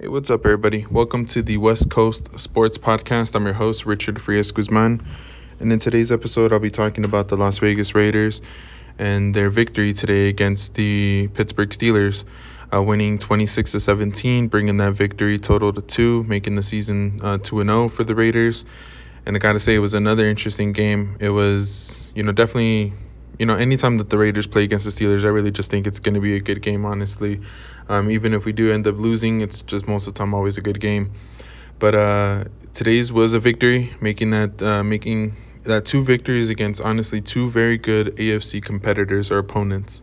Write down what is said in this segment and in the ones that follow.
Hey, what's up, everybody? Welcome to the West Coast Sports Podcast. I'm your host, Richard Frias Guzman. And in today's episode, I'll be talking about the Las Vegas Raiders and their victory today against the Pittsburgh Steelers, uh, winning 26 to 17, bringing that victory total to two, making the season uh, 2 0 for the Raiders. And I got to say, it was another interesting game. It was, you know, definitely you know, anytime that the Raiders play against the Steelers, I really just think it's going to be a good game, honestly. Um, even if we do end up losing, it's just most of the time always a good game. But uh, today's was a victory, making that uh, making that two victories against honestly two very good AFC competitors or opponents.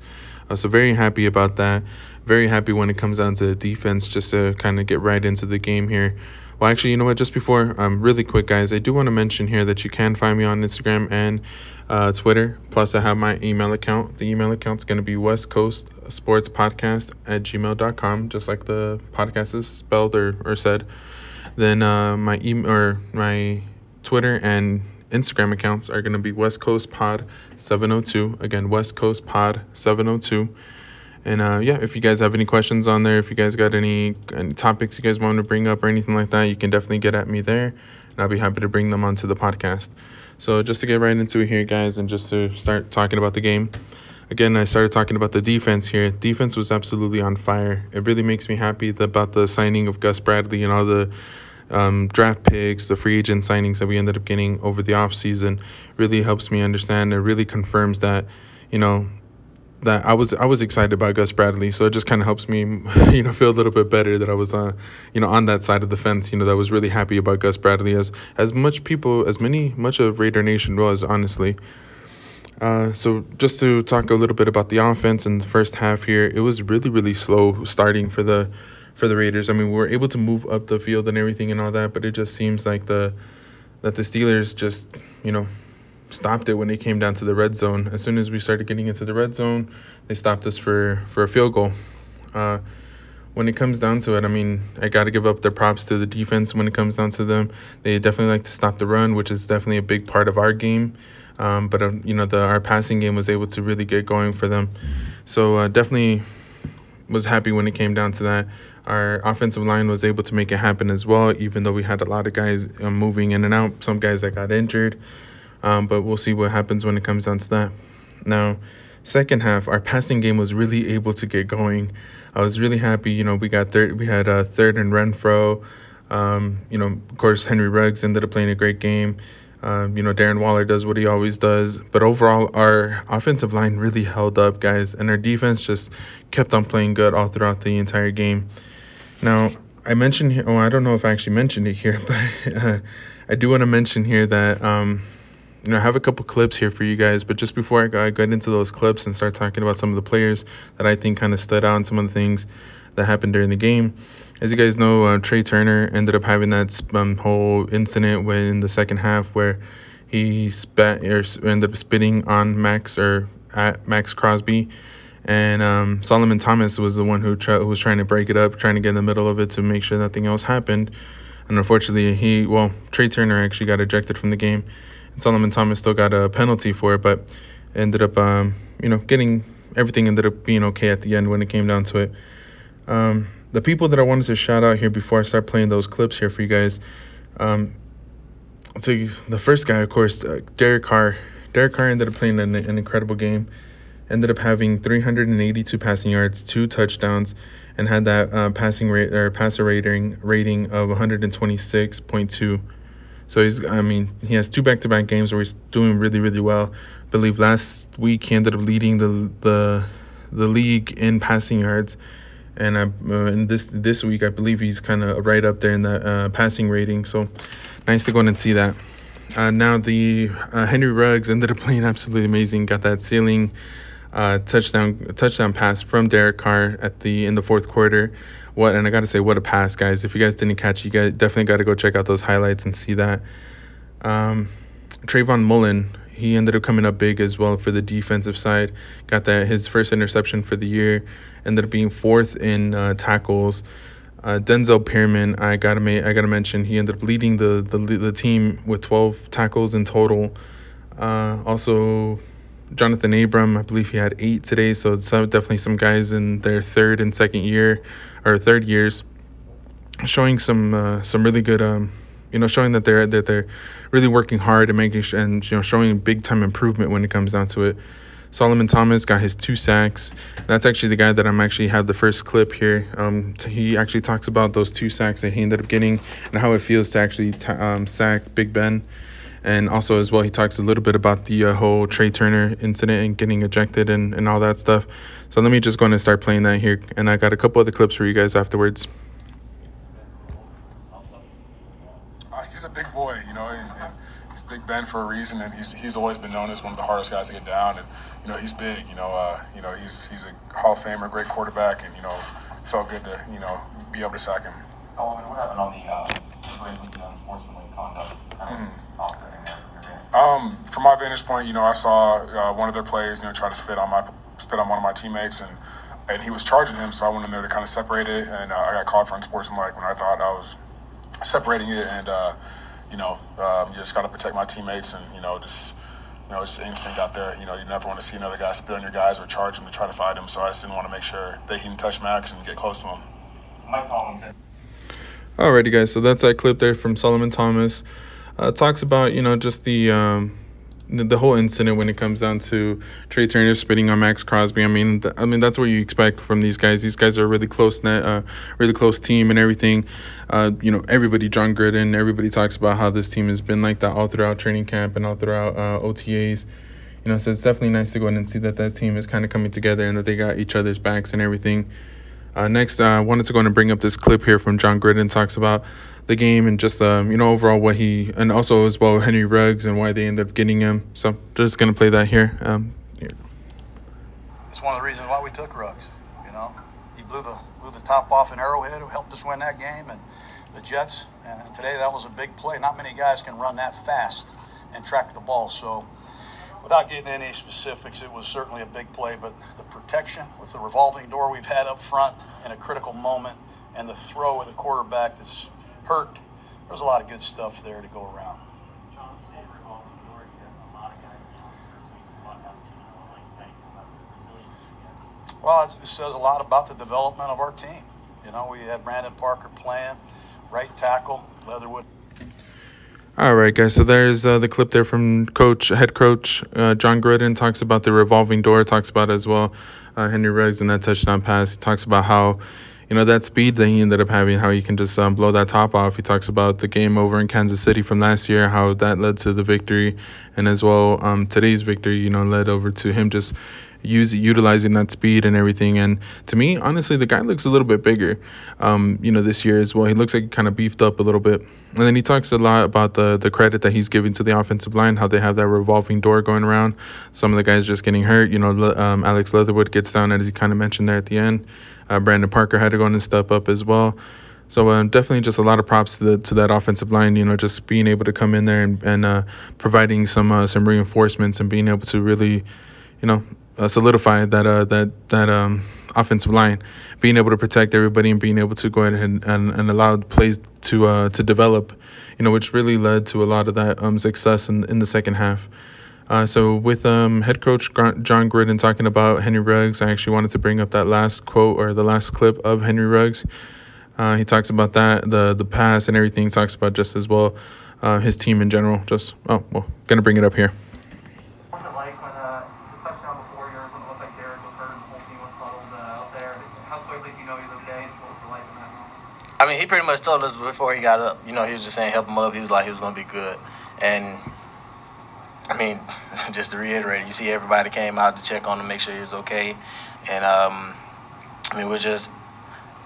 Uh, so very happy about that. Very happy when it comes down to defense, just to kind of get right into the game here. Well, actually, you know what? Just before, um, really quick, guys, I do want to mention here that you can find me on Instagram and uh, Twitter. Plus, I have my email account. The email account is going to be West Coast Sports Podcast at gmail.com, just like the podcast is spelled or, or said. Then uh, my email or my Twitter and Instagram accounts are going to be West Coast Pod 702. Again, West Coast Pod 702. And uh, yeah, if you guys have any questions on there, if you guys got any, any topics you guys want to bring up or anything like that, you can definitely get at me there, and I'll be happy to bring them onto the podcast. So just to get right into it here, guys, and just to start talking about the game. Again, I started talking about the defense here. Defense was absolutely on fire. It really makes me happy about the signing of Gus Bradley and all the um, draft picks, the free agent signings that we ended up getting over the offseason really helps me understand. It really confirms that, you know, that I was I was excited about Gus Bradley, so it just kind of helps me, you know, feel a little bit better that I was, uh, you know, on that side of the fence, you know, that was really happy about Gus Bradley as as much people as many much of Raider Nation was honestly. Uh, so just to talk a little bit about the offense in the first half here, it was really really slow starting for the for the Raiders. I mean, we were able to move up the field and everything and all that, but it just seems like the that the Steelers just, you know, stopped it when they came down to the red zone. As soon as we started getting into the red zone, they stopped us for for a field goal. Uh, when it comes down to it, I mean, I got to give up their props to the defense when it comes down to them. They definitely like to stop the run, which is definitely a big part of our game. Um, but um, you know, the our passing game was able to really get going for them. So uh, definitely was happy when it came down to that. Our offensive line was able to make it happen as well, even though we had a lot of guys uh, moving in and out. Some guys that got injured. Um, but we'll see what happens when it comes down to that. Now, second half, our passing game was really able to get going. I was really happy. You know, we got third. We had uh, third and Renfrow. Um, you know, of course, Henry Ruggs ended up playing a great game. Um, you know, Darren Waller does what he always does. But overall, our offensive line really held up, guys, and our defense just kept on playing good all throughout the entire game. Now, I mentioned here. Oh, I don't know if I actually mentioned it here, but uh, I do want to mention here that um, you know, I have a couple clips here for you guys, but just before I, I get into those clips and start talking about some of the players that I think kind of stood out and some of the things that happened during the game, as you guys know, uh, Trai Turner ended up having that um, whole incident when in the second half where he spat or ended up spitting on Maxx or at Maxx Crosby, and um, Solomon Thomas was the one who, tra- was trying to break it up, trying to get in the middle of it to make sure nothing else happened. And unfortunately, he well, Trai Turner actually got ejected from the game and Solomon Thomas still got a penalty for it, but ended up, um, you know, getting everything ended up being okay at the end when it came down to it. Um, the people that I wanted to shout out here before I start playing those clips here for you guys. Um, you the first guy, of course, uh, Derek Carr. Derek Carr ended up playing an, an incredible game. Ended up having 382 passing yards, two touchdowns, and had that uh, passing rate or passer rating rating of 126.2. So he's, I mean, he has two back-to-back games where he's doing really, really well. I believe last week he ended up leading the the the league in passing yards, and I, uh, in this this week I believe he's kind of right up there in the uh, passing rating. So nice to go in and see that. Uh, now the uh, Henry Ruggs ended up playing absolutely amazing. Got that ceiling uh, touchdown touchdown pass from Derek Carr at the in the fourth quarter. What and I gotta say, what a pass, guys! If you guys didn't catch, it, you guys definitely gotta go check out those highlights and see that. Um, Trayvon Mullen, he ended up coming up big as well for the defensive side. Got that his first interception for the year. Ended up being fourth in uh, tackles. Uh, Denzel Perryman, I gotta ma- I gotta mention, he ended up leading the the, the team with 12 tackles in total. Uh, also, Johnathan Abram, I believe he had eight today, so some, definitely some guys in their third and second year or third years showing some uh, some really good um, you know showing that they're that they're really working hard and making sh- and you know showing big time improvement when it comes down to it. Solomon Thomas got his two sacks. That's actually the guy that I'm actually have the first clip here. Um, he actually talks about those two sacks that he ended up getting and how it feels to actually t- um, sack Big Ben. And also as well, he talks a little bit about the uh, whole Trai Turner incident and getting ejected and, and all that stuff. So let me just go and start playing that here. And I got a couple other clips for you guys afterwards. Uh, he's a big boy, you know, and, and he's Big Ben for a reason, and he's he's always been known as one of the hardest guys to get down, and you know he's big, you know, uh, you know he's he's a Hall of Famer, great quarterback, and you know felt good to you know be able to sack him. Solomon, what happened on the uh, the unsportsmanlike conduct? Kind of offsetting there from your. Um, from my vantage point, you know, I saw uh, one of their players, you know, try to spit on my spit on one of my teammates, and and he was charging him, so I went in there to kind of separate it, and uh, I got called for unsportsmanlike when I thought I was separating it, and uh, you know, um, you just got to protect my teammates, and you know, just you know, it's just instinct out there. You know, you never want to see another guy spit on your guys or charge him to try to fight him. So I just didn't want to make sure that he didn't touch Maxx and get close to him. Mike Tomlin. Alrighty, guys. So that's that clip there from Solomon Thomas. Uh, talks about you know just the um, the, whole incident when it comes down to Trai Turner spitting on Maxx Crosby. I mean, th- I mean that's what you expect from these guys. These guys are a really close net, uh, really close team and everything. Uh, you know, everybody, Jon Gruden, everybody talks about how this team has been like that all throughout training camp and all throughout uh, OTAs. You know, so it's definitely nice to go in and see that that team is kind of coming together and that they got each other's backs and everything. Uh, next, I wanted to go and bring up this clip here from Jon Gruden talks about the game and just um, you know overall what he and also as well Henry Ruggs and why they ended up getting him. So just gonna play that here. Um, here. It's one of the reasons why we took Ruggs. You know, he blew the blew the top off an Arrowhead, who helped us win that game, and the Jets. And today that was a big play. Not many guys can run that fast and track the ball. So, without getting any specifics, it was certainly a big play. But the protection with the revolving door we've had up front in a critical moment, and the throw with the quarterback that's hurt. There's a lot of good stuff there to go around. Jon, you say revolving door. You have a lot of guys that are makes a lot out you know, like thank you about the resilience you guys. Well, it says a lot about the development of our team. You know, we had Brandon Parker playing right tackle, Leatherwood. All right, guys. So there's uh, the clip there from Coach, head coach uh, Jon Gruden talks about the revolving door. Talks about as well uh, Henry Ruggs and that touchdown pass. He talks about how you know that speed that he ended up having, how he can just um, blow that top off. He talks about the game over in Kansas City from last year, how that led to the victory, and as well um, today's victory, you know, led over to him just use utilizing that speed and everything. And to me, honestly, the guy looks a little bit bigger, um, you know, this year as well. He looks like he kind of beefed up a little bit. And then he talks a lot about the the credit that he's giving to the offensive line, how they have that revolving door going around. Some of the guys just getting hurt. You know, um, Alex Leatherwood gets down as he kind of mentioned there at the end. Uh, Brandon Parker had to go in and step up as well. So um, definitely just a lot of props to the, to that offensive line. You know, just being able to come in there and, and uh, providing some uh, some reinforcements and being able to really, you know, uh, solidify that uh, that that um, offensive line, being able to protect everybody and being able to go ahead and, and, and allow plays to uh, to develop, you know, which really led to a lot of that um, success in in the second half. Uh, so with um, head coach Jon Gruden talking about Henry Ruggs, I actually wanted to bring up that last quote or the last clip of Henry Ruggs. Uh, he talks about that, the the pass and everything. He talks about just as well uh, his team in general. Just oh well, gonna bring it up here. What was it like when uh, the touchdown before yours when it looked like Derek was hurt and the whole team was huddled uh, out there? How quickly do you know he's okay? What was it like in that moment? I mean, he pretty much told us before he got up. You know, he was just saying help him up. He was like he was gonna be good, and I mean, just to reiterate, you see everybody came out to check on him, make sure he was okay, and um, I mean, we're just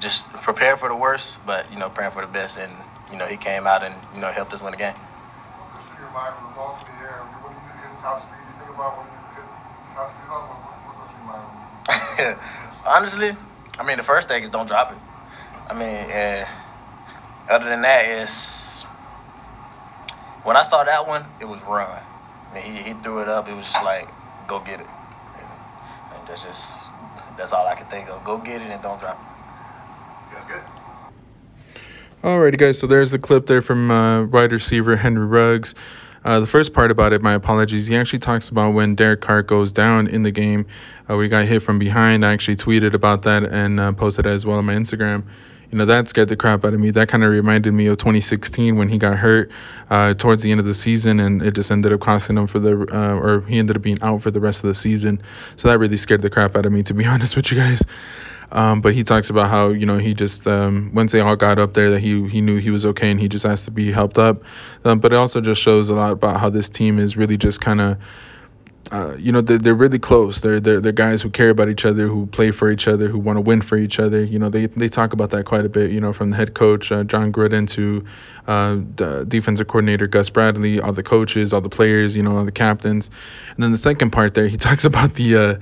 just prepared for the worst, but you know, praying for the best, and you know, he came out and you know helped us win the game. What's your mind when the ball's in the? When you hit top speed, you think about when you hit top speed up? What, what, what's your mind? Honestly, I mean, the first thing is don't drop it. I mean, uh, other than that, is when I saw that one, it was run. I mean, he, he threw it up. It was just like, go get it. And, and that's just that's all I can think of. Go get it and don't drop it. That's good. Alrighty, guys. So there's the clip there from uh, wide receiver Henry Ruggs. Uh, the first part about it, my apologies. He actually talks about when Derek Carr goes down in the game. Uh, we got hit from behind. I actually tweeted about that and uh, posted as well on my Instagram. You know that scared the crap out of me. That kind of reminded me of 2016 when he got hurt uh, towards the end of the season, and it just ended up costing him for the, uh, or he ended up being out for the rest of the season. So that really scared the crap out of me, to be honest with you guys. Um, but he talks about how you know he just um, once they all got up there that he he knew he was okay and he just has to be helped up. Um, but it also just shows a lot about how this team is really just kind of. Uh, you know they're, they're really close. They're, they're they're guys who care about each other, who play for each other, who want to win for each other. You know they they talk about that quite a bit. You know from the head coach uh, Jon Gruden to uh, the defensive coordinator Gus Bradley, all the coaches, all the players, you know all the captains. And then the second part there, he talks about the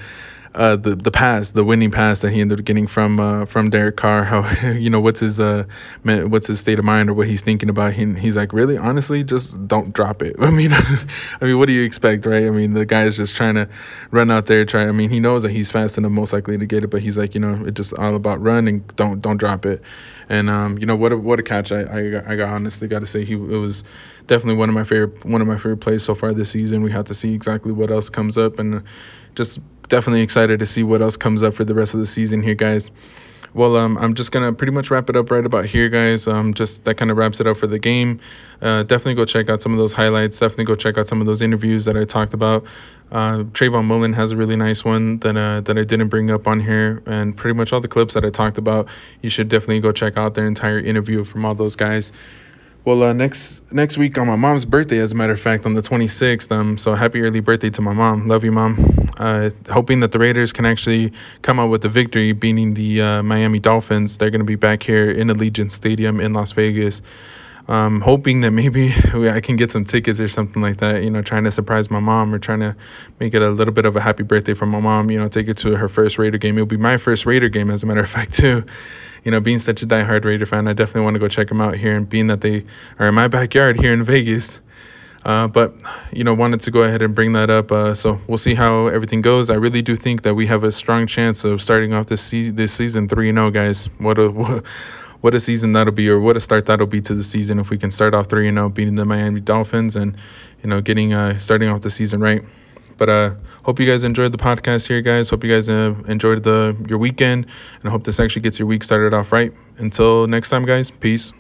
uh, the the pass, the winning pass that he ended up getting from uh, from Derek Carr. How you know what's his uh what's his state of mind or what he's thinking about. He, he's like, really, honestly, just don't drop it. I mean, I mean, what do you expect, right? I mean, the guy is just trying to run out there, try. I mean, he knows that he's fast enough, most likely to get it, but he's like, you know, it's just all about run and don't don't drop it. And um, you know what a what a catch! I I, I got honestly got to say he it was definitely one of my favorite one of my favorite plays so far this season. We have to see exactly what else comes up and just definitely excited to see what else comes up for the rest of the season here, guys. Well, um, I'm just gonna pretty much wrap it up right about here, guys. Um, just that kind of wraps it up for the game. Uh, definitely go check out some of those highlights. Definitely go check out some of those interviews that I talked about. Uh, Trayvon Mullen has a really nice one that uh, that I didn't bring up on here, and pretty much all the clips that I talked about, you should definitely go check out their entire interview from all those guys. Well, uh, next next week on my mom's birthday, as a matter of fact, on the 26th. Um, so happy early birthday to my mom. Love you, mom. Uh, hoping that the Raiders can actually come out with a victory, beating the uh, Miami Dolphins. They're going to be back here in Allegiant Stadium in Las Vegas. Um, hoping that maybe I can get some tickets or something like that. You know, trying to surprise my mom or trying to make it a little bit of a happy birthday for my mom. You know, take her to her first Raider game. It'll be my first Raider game, as a matter of fact, too you know, being such a diehard Raider fan, I definitely want to go check them out here. And being that they are in my backyard here in Vegas, uh, but you know, wanted to go ahead and bring that up. Uh, so we'll see how everything goes. I really do think that we have a strong chance of starting off this se- this season three and zero, guys. What a what, what a season that'll be, or what a start that'll be to the season if we can start off three and zero, beating the Miami Dolphins, and you know, getting uh, starting off the season right. But uh, hope you guys enjoyed the podcast here, guys. Hope you guys uh, enjoyed the your weekend, and I hope this actually gets your week started off right. Until next time, guys. Peace.